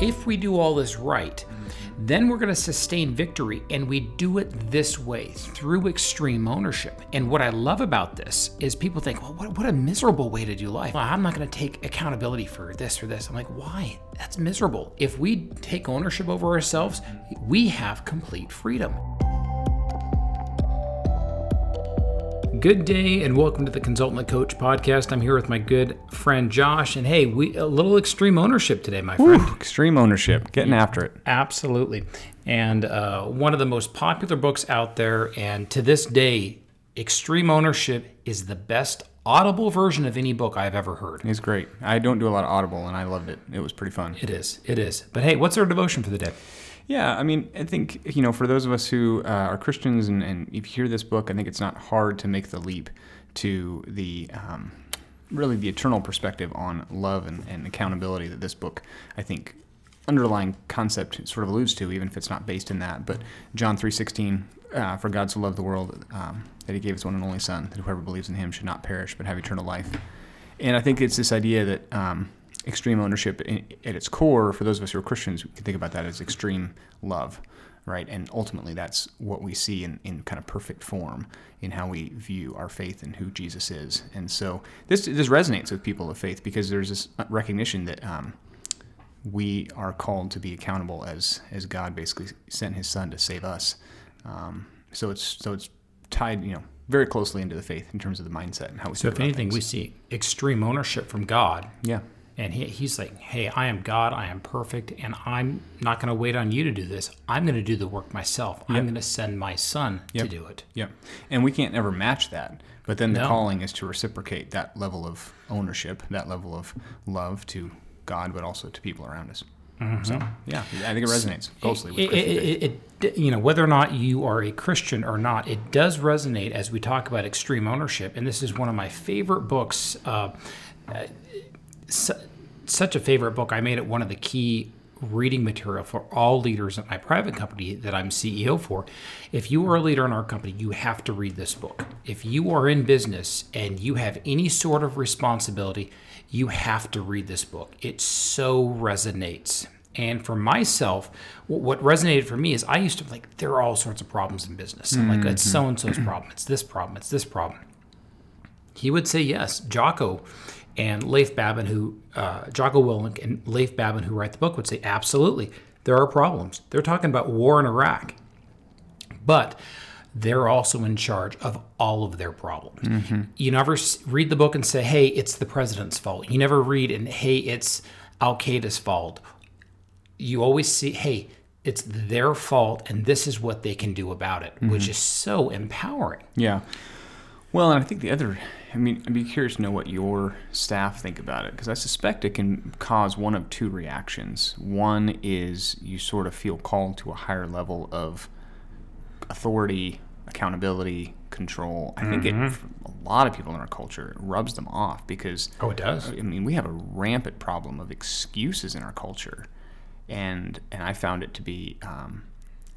if we do all this right, then we're going to sustain victory. And we do it this way through extreme ownership. And what I love about this is people think, well, what, what a miserable way to do life. Well, I'm not going to take accountability for this or this. I'm like, why? That's miserable. If we take ownership over ourselves, we have complete freedom. Good day and welcome to the Consultant Coach podcast. I'm here with my good friend Josh, and hey, we a little extreme ownership today, my friend. Ooh, extreme ownership, getting after it. Absolutely, and uh, one of the most popular books out there, and to this day, extreme ownership is the best audible version of any book I've ever heard. It's great. I don't do a lot of audible, and I loved it. It was pretty fun. It is. It is. But hey, what's our devotion for the day? Yeah, I mean, I think, you know, for those of us who uh, are Christians and, and if you hear this book, I think it's not hard to make the leap to the um, really the eternal perspective on love and, and accountability that this book, I think, underlying concept sort of alludes to, even if it's not based in that. But John 3.16, uh, for God so loved the world um, that he gave his one and only son, that whoever believes in him should not perish but have eternal life. And I think it's this idea that um, extreme ownership at its core, for those of us who are Christians, we can think about that as extreme love, right? And ultimately, that's what we see in, in kind of perfect form in how we view our faith and who Jesus is. And so this this resonates with people of faith because there's this recognition that um, we are called to be accountable as as God basically sent His Son to save us. Um, so it's so it's tied, you know, very closely into the faith in terms of the mindset and how we. So, if anything, things. we see extreme ownership from God. Yeah and he, he's like, hey, I am God, I am perfect, and I'm not going to wait on you to do this. I'm going to do the work myself. Yep. I'm going to send my son yep. to do it. Yep. And we can't ever match that. But then the no. calling is to reciprocate that level of ownership, that level of love to God, but also to people around us. Mm-hmm. So yeah, I think it resonates closely. With it, it, it, you know, whether or not you are a Christian or not, it does resonate as we talk about extreme ownership. And this is one of my favorite books. Uh, uh such a favorite book. I made it one of the key reading material for all leaders at my private company that I'm CEO for. If you are a leader in our company, you have to read this book. If you are in business and you have any sort of responsibility, you have to read this book. It so resonates. And for myself, what resonated for me is I used to like there are all sorts of problems in business. I'm like it's so and so's problem, it's this problem, it's this problem. He would say yes, Jocko and Leif Babin, who uh, Jocko Willink and Leif Babin, who write the book, would say absolutely there are problems. They're talking about war in Iraq, but they're also in charge of all of their problems. Mm-hmm. You never read the book and say, "Hey, it's the president's fault." You never read and, "Hey, it's Al Qaeda's fault." You always see, "Hey." It's their fault, and this is what they can do about it, mm-hmm. which is so empowering. Yeah. Well, and I think the other I mean, I'd be curious to know what your staff think about it because I suspect it can cause one of two reactions. One is you sort of feel called to a higher level of authority, accountability, control. I think mm-hmm. it, a lot of people in our culture rubs them off because oh, it does. I mean, we have a rampant problem of excuses in our culture, and and I found it to be um,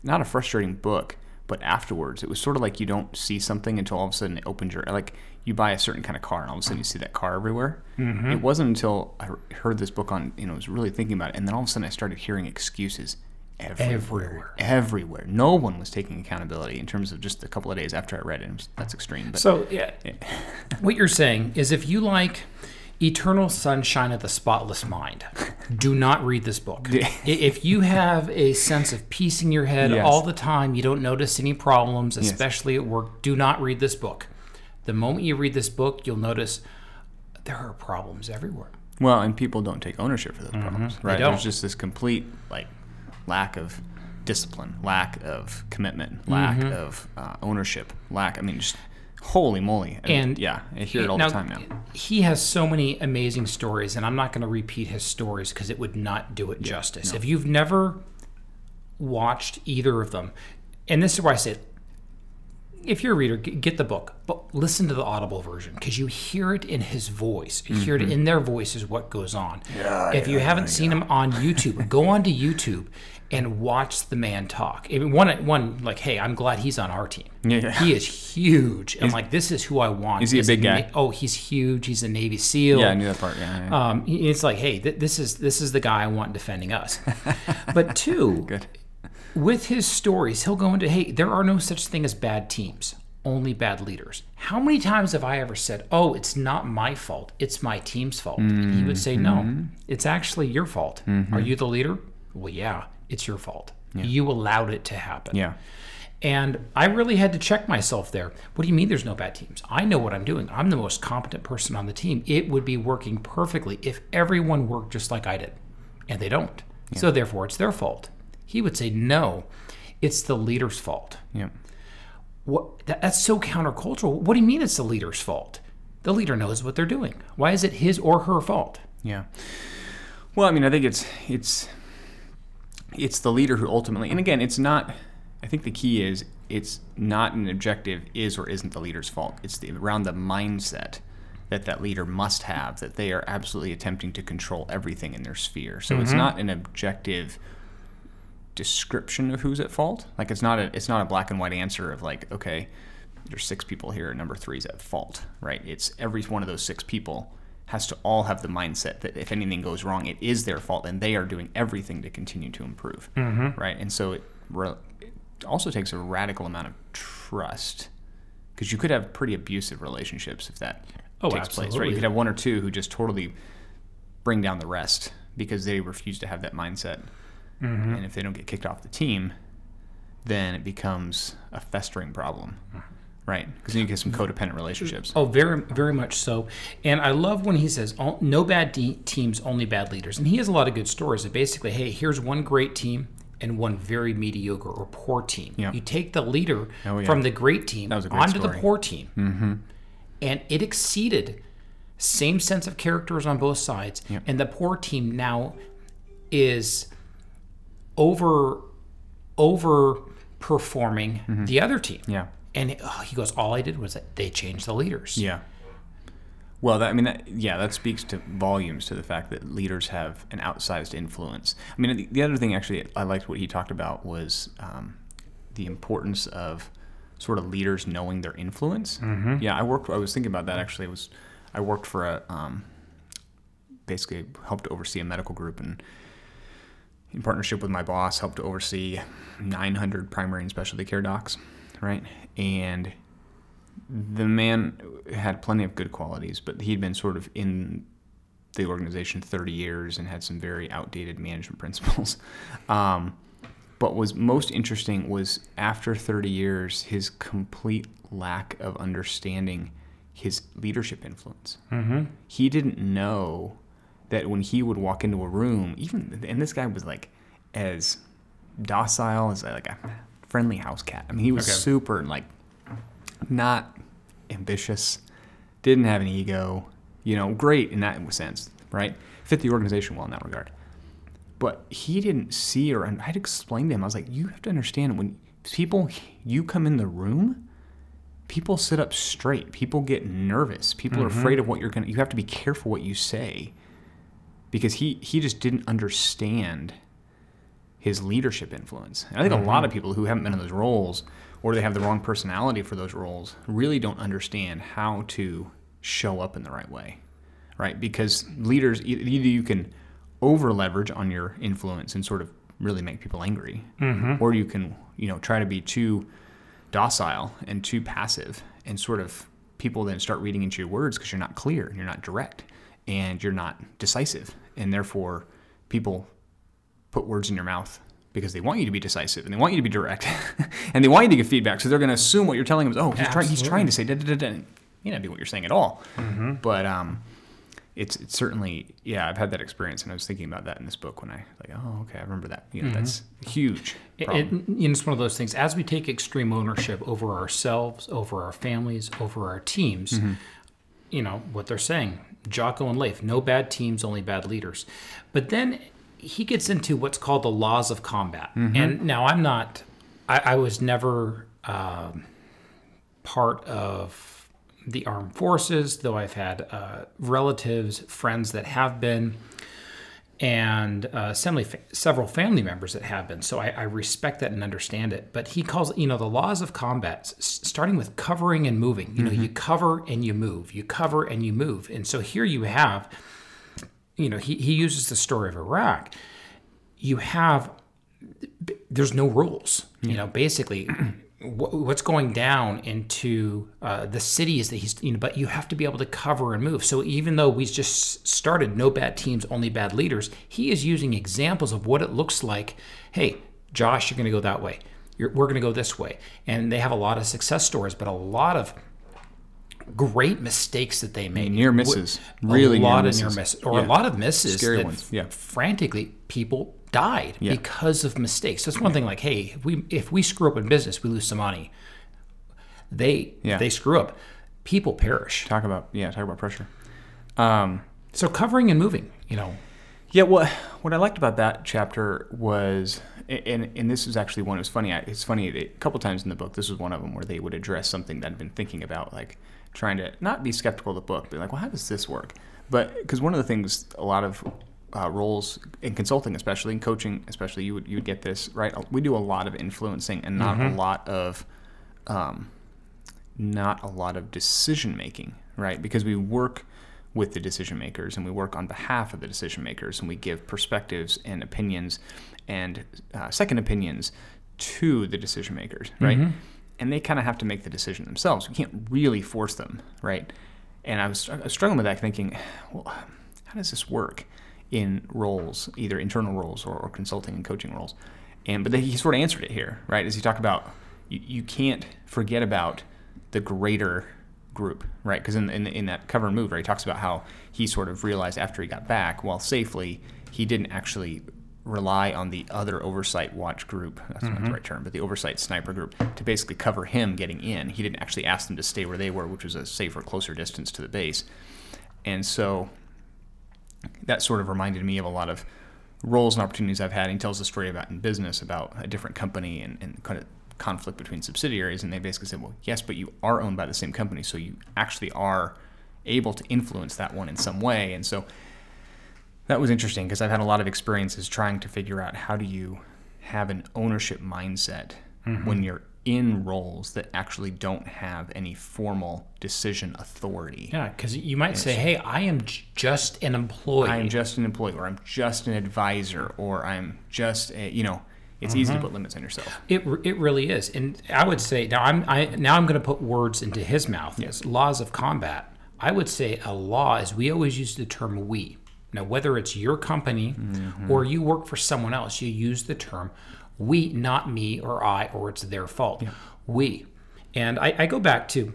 not a frustrating book but afterwards it was sort of like you don't see something until all of a sudden it opens your like you buy a certain kind of car and all of a sudden you see that car everywhere. Mm-hmm. It wasn't until I heard this book on, you know, was really thinking about it, and then all of a sudden I started hearing excuses everywhere, everywhere. Everywhere. No one was taking accountability in terms of just a couple of days after I read it. Was, that's extreme. But, so, yeah, what you're saying is if you like Eternal Sunshine of the Spotless Mind, do not read this book. if you have a sense of peace in your head yes. all the time, you don't notice any problems, especially yes. at work, do not read this book the moment you read this book, you'll notice there are problems everywhere. Well, and people don't take ownership for those mm-hmm. problems, right? There's just this complete like lack of discipline, lack of commitment, lack mm-hmm. of uh, ownership, lack. I mean, just holy moly! And yeah, I hear it all now, the time now. He has so many amazing stories, and I'm not going to repeat his stories because it would not do it yeah, justice. No. If you've never watched either of them, and this is why I say if you're a reader, get the book, but listen to the audible version because you hear it in his voice. You hear it mm-hmm. in their voices what goes on. Yeah, if you haven't seen him on YouTube, go onto YouTube and watch the man talk. One, one like, hey, I'm glad he's on our team. Yeah. He is huge. I'm like, this is who I want. Is he a big Na- guy? oh, he's huge. He's a Navy SEAL. Yeah, I knew that part. Yeah. yeah. Um, it's like, hey, th- this is this is the guy I want defending us. but two, Good. with his stories, he'll go into, hey, there are no such thing as bad teams, only bad leaders. How many times have I ever said, oh, it's not my fault, it's my team's fault? He would say, no, it's actually your fault. Are you the leader? Well, yeah, it's your fault. You allowed it to happen. Yeah. And I really had to check myself there. What do you mean there's no bad teams? I know what I'm doing. I'm the most competent person on the team. It would be working perfectly if everyone worked just like I did. And they don't. So therefore, it's their fault. He would say, no, it's the leader's fault. Yeah. What, that, that's so countercultural. What do you mean it's the leader's fault? The leader knows what they're doing. Why is it his or her fault? Yeah. Well, I mean, I think it's it's it's the leader who ultimately, and again, it's not. I think the key is it's not an objective is or isn't the leader's fault. It's the, around the mindset that that leader must have that they are absolutely attempting to control everything in their sphere. So it's mm-hmm. not an objective description of who's at fault. Like it's not a it's not a black and white answer of like okay, there's six people here, number three is at fault, right? It's every one of those six people has to all have the mindset that if anything goes wrong, it is their fault, and they are doing everything to continue to improve, right? And so it, re- it also takes a radical amount of trust because you could have pretty abusive relationships if that Oh, takes place, right? You could have one or two who just totally bring down the rest because they refuse to have that mindset. Mm-hmm. And if they don't get kicked off the team, then it becomes a festering problem, right? Because then you get some codependent relationships. Oh, very, very much so. And I love when he says, "All- "No bad de- teams, only bad leaders." And he has a lot of good stories. Of basically, hey, here's one great team and one very mediocre or poor team. Yeah. You take the leader Oh, yeah. from the great team That was a great onto the poor team, mm-hmm. and it exceeded. Same sense of characters on both sides, and the poor team now is over over performing the other team. Mm-hmm. Yeah. And oh, he goes, all I did was that they changed the leaders. Yeah. Well, that, I mean, that, yeah, that speaks to volumes to the fact that leaders have an outsized influence. I mean, the, the other thing actually I liked what he talked about was um, the importance of sort of leaders knowing their influence. Mm-hmm. Yeah, I worked. I was thinking about that actually. It was I worked for a um, basically helped oversee a medical group and in partnership with my boss helped oversee 900 primary and specialty care docs, right? And the man had plenty of good qualities, but he'd been sort of in the organization 30 years and had some very outdated management principles. Um, but was most interesting was after 30 years, his complete lack of understanding his leadership influence. Mm-hmm. He didn't know that when he would walk into a room, even and this guy was like as docile as like a friendly house cat. I mean, he was Okay. super like not ambitious, didn't have an ego, you know, great in that sense, right? Fit the organization well in that regard. But he didn't see or I'd explain to him, I was like, you have to understand when people, you come in the room, people sit up straight. People get nervous. People are mm-hmm. afraid of what you're going to, you have to be careful what you say because he, he just didn't understand his leadership influence. And I think a lot of mm-hmm. people who haven't been in those roles or they have the wrong personality for those roles really don't understand how to show up in the right way, right? Because leaders, either you can over leverage on your influence and sort of really make people angry, mm-hmm. or you can, you know, try to be too docile and too passive and sort of people then start reading into your words because you're not clear and you're not direct and you're not decisive and therefore people put words in your mouth because they want you to be decisive and they want you to be direct and they want you to give feedback. So they're going to assume what you're telling them is, oh, he's, trying, he's trying to say da da da da. May not be what you're saying at all. But um, it's it's certainly yeah. I've had that experience, and I was thinking about that in this book when I like, oh, okay, I remember that. You know, that's huge. It, it- it's one of those things. As we take extreme ownership over ourselves, over our families, over our teams, Mm-hmm. you know what they're saying. Jocko and Leif, no bad teams, only bad leaders. But then he gets into what's called the laws of combat. Mm-hmm. And now I'm not. I, I was never. Um, part of the armed forces, though I've had uh, relatives, friends that have been, and uh, several, several family members that have been. So I, I, respect that and understand it. But he calls, you know, the laws of combat, starting with covering and moving. You know, mm-hmm. you cover and you move, you cover and you move. And so here you have, you know, he, he uses the story of Iraq. You have, there's no rules. You know, basically, what's going down into uh, the cities that he's you know but you have to be able to cover and move so even though we just started no bad teams only bad leaders he is using examples of what it looks like hey josh you're going to go that way you're, we're going to go this way and they have a lot of success stories but a lot of great mistakes that they made near misses really a lot near of near misses or yeah. a lot of misses Scary ones. Yeah. frantically people died yeah. because of mistakes. That's one thing. Like, hey, if we if we screw up in business, we lose some money. They yeah. they screw up, people perish. Talk about yeah, talk about pressure. Um, so covering and moving, you know. Yeah, what what I liked about that chapter was, and and this was actually one. It was funny. It's funny a couple times in the book. This was one of them where they would address something that I'd been thinking about, like trying to not be skeptical of the book, but like, well, how does this work? But because one of the things a lot of uh, roles in consulting, especially in coaching, especially you would you would get this right. We do a lot of influencing and not mm-hmm. a lot of, um, not a lot of decision making, right? Because we work with the decision makers and we work on behalf of the decision makers and we give perspectives and opinions and uh, second opinions to the decision makers, right? Mm-hmm. And they kind of have to make the decision themselves. We can't really force them, right? And I was, I was struggling with that, thinking, well, how does this work? in roles, either internal roles or, or consulting and coaching roles. And but he sort of answered it here, right? As he talked about, you, you can't forget about the greater group, right? Because in, in, in that cover move, right, he talks about how he sort of realized after he got back, while safely, he didn't actually rely on the other oversight watch group. That's mm-hmm. not the mm-hmm. right term, but the oversight sniper group to basically cover him getting in. He didn't actually ask them to stay where they were, which was a safer, closer distance to the base. And so that sort of reminded me of a lot of roles and opportunities I've had. He tells a story about in business about a different company and, and kind of conflict between subsidiaries. And they basically said, well, yes, but you are owned by the same company. So you actually are able to influence that one in some way. And so that was interesting because I've had a lot of experiences trying to figure out how do you have an ownership mindset mm-hmm. when you're in roles that actually don't have any formal decision authority. Yeah, because you might say, "Hey, I am just an employee. I am just an employee, or I'm just an advisor, or I'm just a, you know." It's mm-hmm. easy to mm-hmm. put limits on yourself. It, it really is, and I would say now I'm I now I'm going to put words into his mouth. Yes. Laws of combat. I would say a law is we always use the term we. Now, whether it's your company mm-hmm. or you work for someone else, you use the term we, not me or I, or it's their fault. Yeah. We. And I, I, go back to,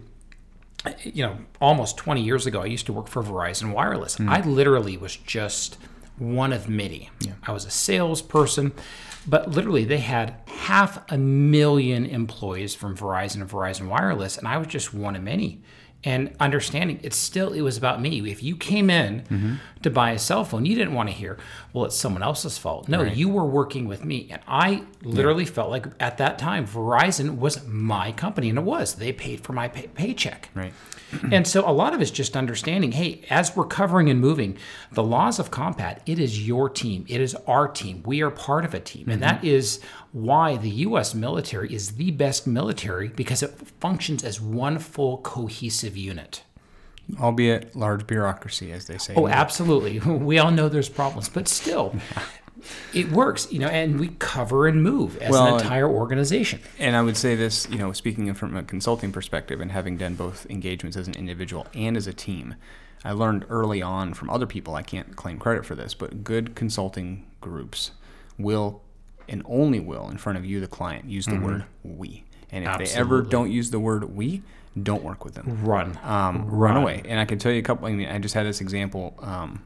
you know, almost 20 years ago, I used to work for Verizon Wireless. Mm. I literally was just one of many. Yeah. I was a salesperson, but literally they had half a million employees from Verizon and Verizon Wireless, and I was just one of many and understanding it's still it was about me if you came in mm-hmm. to buy a cell phone you didn't want to hear well it's someone else's fault no right. you were working with me and i literally yeah. felt like at that time verizon was my company and it was they paid for my pay- paycheck right and so a lot of it's just understanding hey as we're covering and moving the laws of combat it is your team it is our team we are part of a team mm-hmm. and that is why the US military is the best military because it functions as one full cohesive unit. Albeit large bureaucracy as they say. Oh absolutely. We all know there's problems but still it works, you know, and we cover and move as well, an entire organization. And I would say this, you know, speaking from a consulting perspective and having done both engagements as an individual and as a team, I learned early on from other people, I can't claim credit for this, but good consulting groups will and only will, in front of you, the client, use the mm-hmm. word we. And if Absolutely. they ever don't use the word we, don't work with them. Run. Um, run. run. away. And I can tell you a couple, I mean, I just had this example. Um,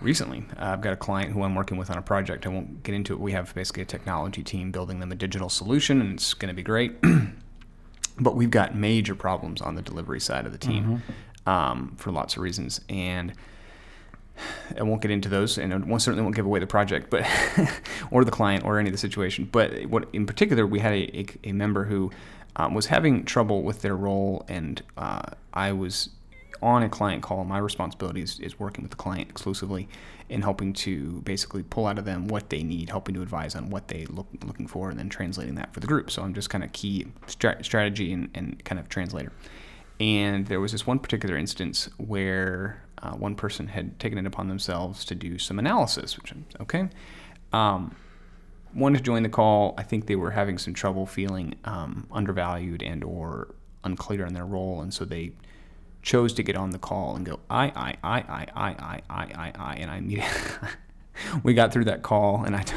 recently. Uh, I've got a client who I'm working with on a project. I won't get into it. We have basically a technology team building them a digital solution, and it's going to be great. but we've got major problems on the delivery side of the team mm-hmm. um, for lots of reasons. And I won't get into those, and I certainly won't give away the project, but or the client or any of the situation. But what in particular, we had a, a, a member who um, was having trouble with their role, and uh, I was on a client call. My responsibility is, is working with the client exclusively and helping to basically pull out of them what they need, helping to advise on what they look looking for, and then translating that for the group. So I'm just kind of key stra- strategy and, and kind of translator. And there was this one particular instance where uh, one person had taken it upon themselves to do some analysis, which okay. Um, wanted to join the call. I think they were having some trouble feeling um, undervalued and or unclear in their role, and so they chose to get on the call and go I I I I I I I I I, and I immediately we got through that call, and I. T-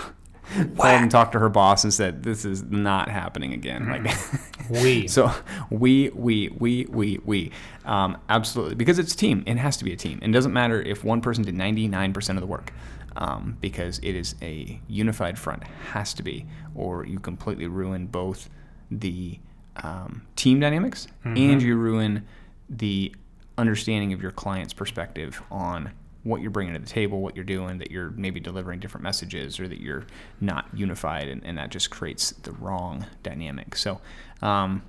called and talked to her boss and said, "This is not happening again." Like, We. so we we we we we um, absolutely because it's a team. It has to be a team. It doesn't matter if one person did ninety nine percent of the work, um, because it is a unified front. Has to be, or you completely ruin both the um, team dynamics and you ruin the understanding of your client's perspective on what you're bringing to the table, what you're doing, that you're maybe delivering different messages, or that you're not unified, and, and that just creates the wrong dynamic. So, um,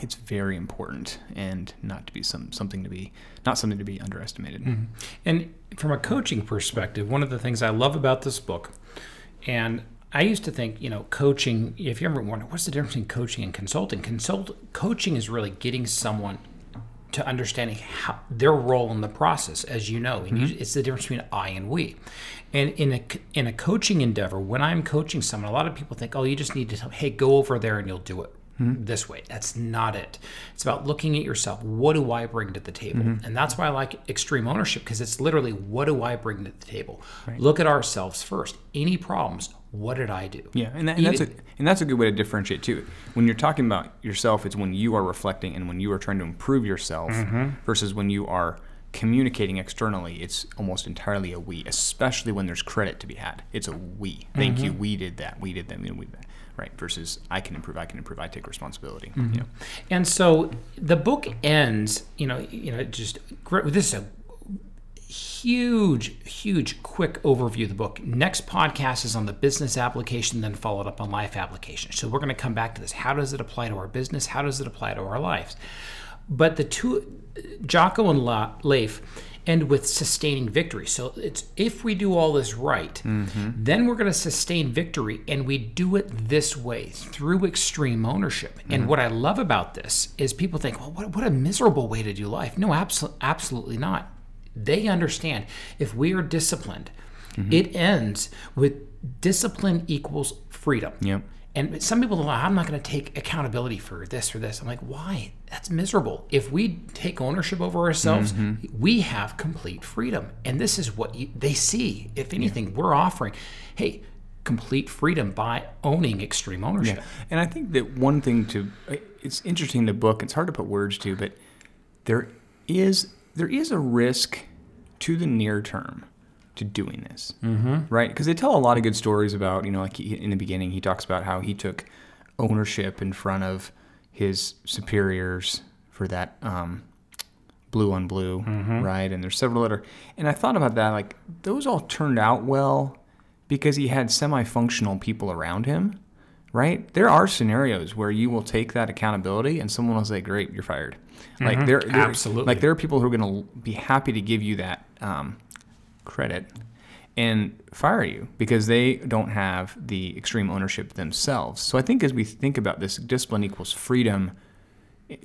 it's very important and not to be some something to be not something to be underestimated. And from a coaching perspective, one of the things I love about this book, and I used to think, you know, coaching, if you ever wonder, what's the difference between coaching and consulting? Consult coaching is really getting someone to understanding how their role in the process, as you know, and you, mm-hmm. it's the difference between I and we. And in a in a coaching endeavor, when I'm coaching someone, a lot of people think, oh, you just need to tell, hey, go over there and you'll do it mm-hmm. this way. That's not it. It's about looking at yourself. What do I bring to the table? Mm-hmm. And that's why I like extreme ownership because it's literally what do I bring to the table? Look at ourselves first. Any problems? What did I do? Yeah, and, that, and that's a and that's a good way to differentiate too. When you're talking about yourself, it's when you are reflecting and when you are trying to improve yourself mm-hmm. versus when you are communicating externally. It's almost entirely a we, especially when there's credit to be had. It's a we. Thank you. Mm-hmm. We did that. We did that. We did that. Right. Versus I can improve. I can improve. I take responsibility. Mm-hmm. You know? And so the book ends, you know, you know, just great. This is a huge, huge, quick overview of the book. Next podcast is on the business application, then followed up on life application. So we're going to come back to this. How does it apply to our business? How does it apply to our lives? But the two, Jocko and Leif, end with sustaining victory. So it's if we do all this right, mm-hmm. then we're going to sustain victory, and we do it this way through extreme ownership. And mm-hmm. what I love about this is people think, well, what, what a miserable way to do life. No, absolutely, absolutely not. They understand if we are disciplined, mm-hmm. it ends with discipline equals freedom. Yep. And some people are like, I'm not going to take accountability for this or this. I'm like, why? That's miserable. If we take ownership over ourselves, mm-hmm. we have complete freedom. And this is what you, they see. If anything, we're offering, hey, complete freedom by owning extreme ownership. And I think that one thing to it's interesting in the book. It's hard to put words to, but there is there is a risk to the near term to doing this, mm-hmm. right? Because they tell a lot of good stories about you know, like he, in the beginning, he talks about how he took ownership in front of his superiors for that um, blue on blue, right? And there's several other, and I thought about that. Like those all turned out well because he had semi-functional people around him, right? There are scenarios where you will take that accountability and someone will say, "Great, you're fired." Like there, there- Absolutely. like there are people who are going to be happy to give you that um, credit and fire you because they don't have the extreme ownership themselves. So I think as we think about this discipline equals freedom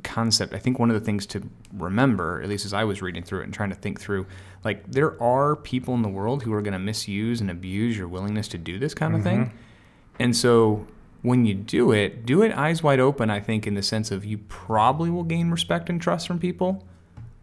concept, I think one of the things to remember, at least as I was reading through it and trying to think through, like there are people in the world who are going to misuse and abuse your willingness to do this kind of thing. And so when you do it, do it eyes wide open, I think, in the sense of you probably will gain respect and trust from people,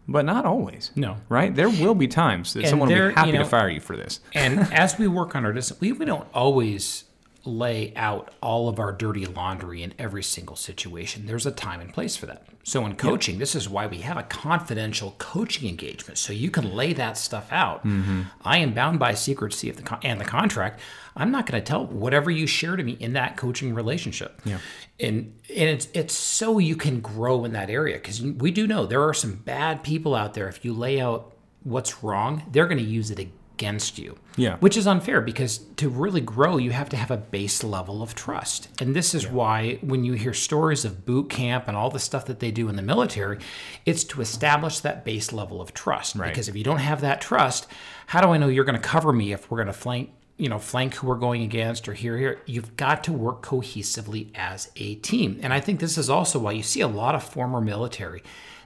but not always. No. Right? There will be times that And someone will be happy you know- to fire you for this. and as we work on our discipline, we, we don't always lay out all of our dirty laundry in every single situation. There's a time and place for that. So in coaching, this is why we have a confidential coaching engagement, so you can lay that stuff out. Mm-hmm. I am bound by secrecy of the con- and the contract. I'm not going to tell whatever you share to me in that coaching relationship. Yeah. And and it's it's so you can grow in that area because we do know there are some bad people out there. If you lay out what's wrong, they're going to use it against you. Yeah. Which is unfair because to really grow, you have to have a base level of trust. And this is why when you hear stories of boot camp and all the stuff that they do in the military, it's to establish that base level of trust. Right. Because if you don't have that trust, how do I know you're going to cover me if we're going to flank? You know, flank who we're going against or here, here. You've got to work cohesively as a team. And I think this is also why you see a lot of former military.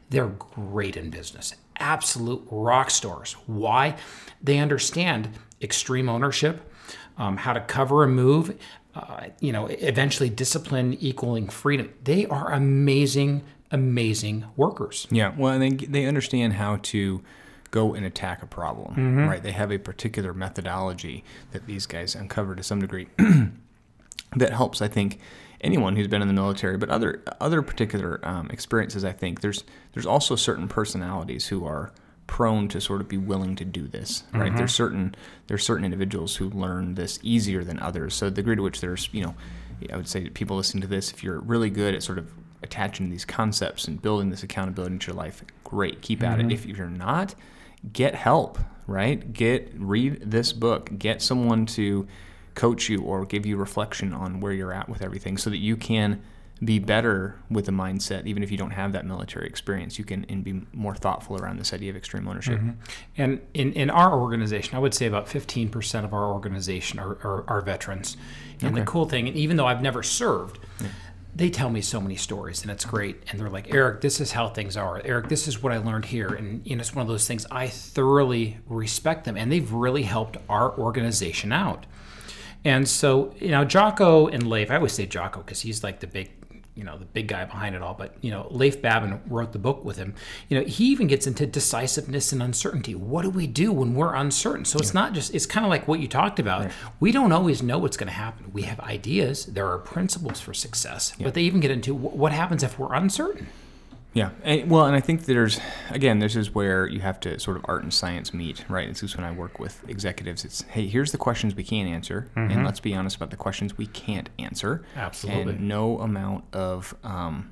They're great in business, absolute rock stars. Why? They understand extreme ownership, um, how to cover a move, uh, you know, eventually discipline equaling freedom. They are amazing, amazing workers. Yeah, well, and they they understand how to go and attack a problem, right? They have a particular methodology that these guys uncover to some degree that helps. I think anyone who's been in the military, but other other particular um, experiences. I think there's there's also certain personalities who are prone to sort of be willing to do this right? There's certain there's certain individuals who learn this easier than others. So the degree to which there's you know i would say people listening to this if you're really good at sort of attaching these concepts and building this accountability into your life great keep at it. If you're not get help right? Get read this book. Get someone to coach you or give you reflection on where you're at with everything so that you can be better with the mindset even if you don't have that military experience you can and be more thoughtful around this idea of extreme ownership mm-hmm. And in, in our organization, I would say about 15% of our organization are, are, are veterans. And the cool thing, and even though I've never served, they tell me so many stories and it's great. And they're like, Erik, this is how things are. Erik, this is what I learned here. And you know, it's one of those things I thoroughly respect them. And they've really helped our organization out. And so, you know, Jocko and Leif, I always say Jocko because he's like the big, you know, the big guy behind it all. But, you know, Leif Babin wrote the book with him. You know, he even gets into decisiveness and uncertainty. What do we do when we're uncertain? So it's not just, it's kind of like what you talked about. We don't always know what's going to happen. We have ideas, there are principles for success, but they even get into what happens if we're uncertain. Yeah, and, well, and I think there's again, this is where you have to sort of art and science meet, right? This is when I work with executives. It's hey, here's the questions we can answer, and let's be honest about the questions we can't answer. Absolutely. and no amount of um,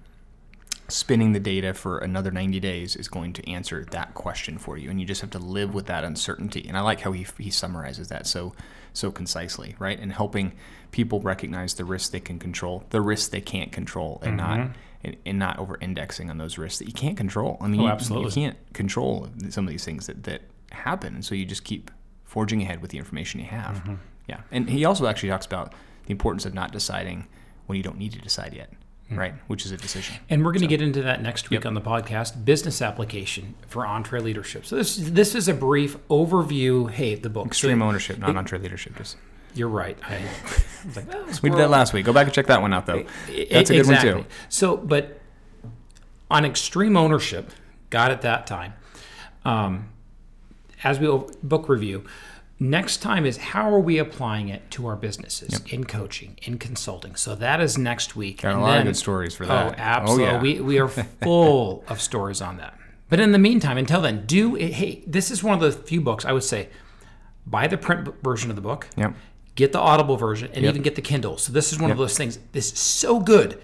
spinning the data for another 90 days is going to answer that question for you, and you just have to live with that uncertainty. And I like how he he summarizes that so so concisely, right? And helping people recognize the risks they can control, the risks they can't control, and not and, and not over indexing on those risks that you can't control. I mean, Oh, you, absolutely. you can't control some of these things that, that happen. And so you just keep forging ahead with the information you have. Mm-hmm. Yeah. And he also actually talks about the importance of not deciding when you don't need to decide yet, Mm. right? Which is a decision. And we're going to get into that next week on the podcast. Business application for EntreLeadership. So this this is a brief overview. Hey, the book. So Extreme ownership, not EntreLeadership. Just you're right. I, I was like, well, we did that last week. Go back and check that one out, though. That's a good exactly. one too. So, but on extreme ownership, got it that time. Um, as we book review, next time is how are we applying it to our businesses in coaching, in consulting. So that is next week. Got a And lot of good stories for that. Oh, that. absolutely. yeah. we, we are full of stories on that. But in the meantime, until then, do it. Hey, this is one of the few books I would say buy the print version of the book Yep. Get the audible version and Yep. even get the kindle so this is one of those things this is so good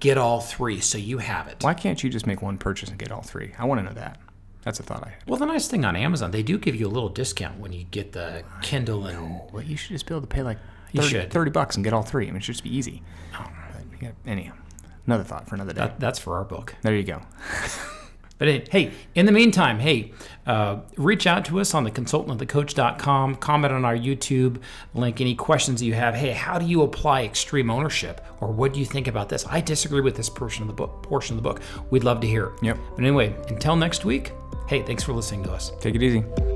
get all three so you have it Why can't you just make one purchase and get all three? I want to know that. That's a thought I had. well the nice thing on amazon they do give you a little discount when you get the kindle and Well, you should just be able to pay like You 30, should. 30 bucks and get all three. I mean, it should just be easy. Oh. But you got, anyhow, another thought for another day. that, that's for our book there you go. but hey, hey in the meantime hey uh, reach out to us on the consultantandthecoach.com comment on our youtube link any questions you have. Hey how do you apply extreme ownership or what do you think about this? I disagree with this portion of the book portion of the book. We'd love to hear. It Yep. but anyway until next week hey thanks for listening to us. Take it easy.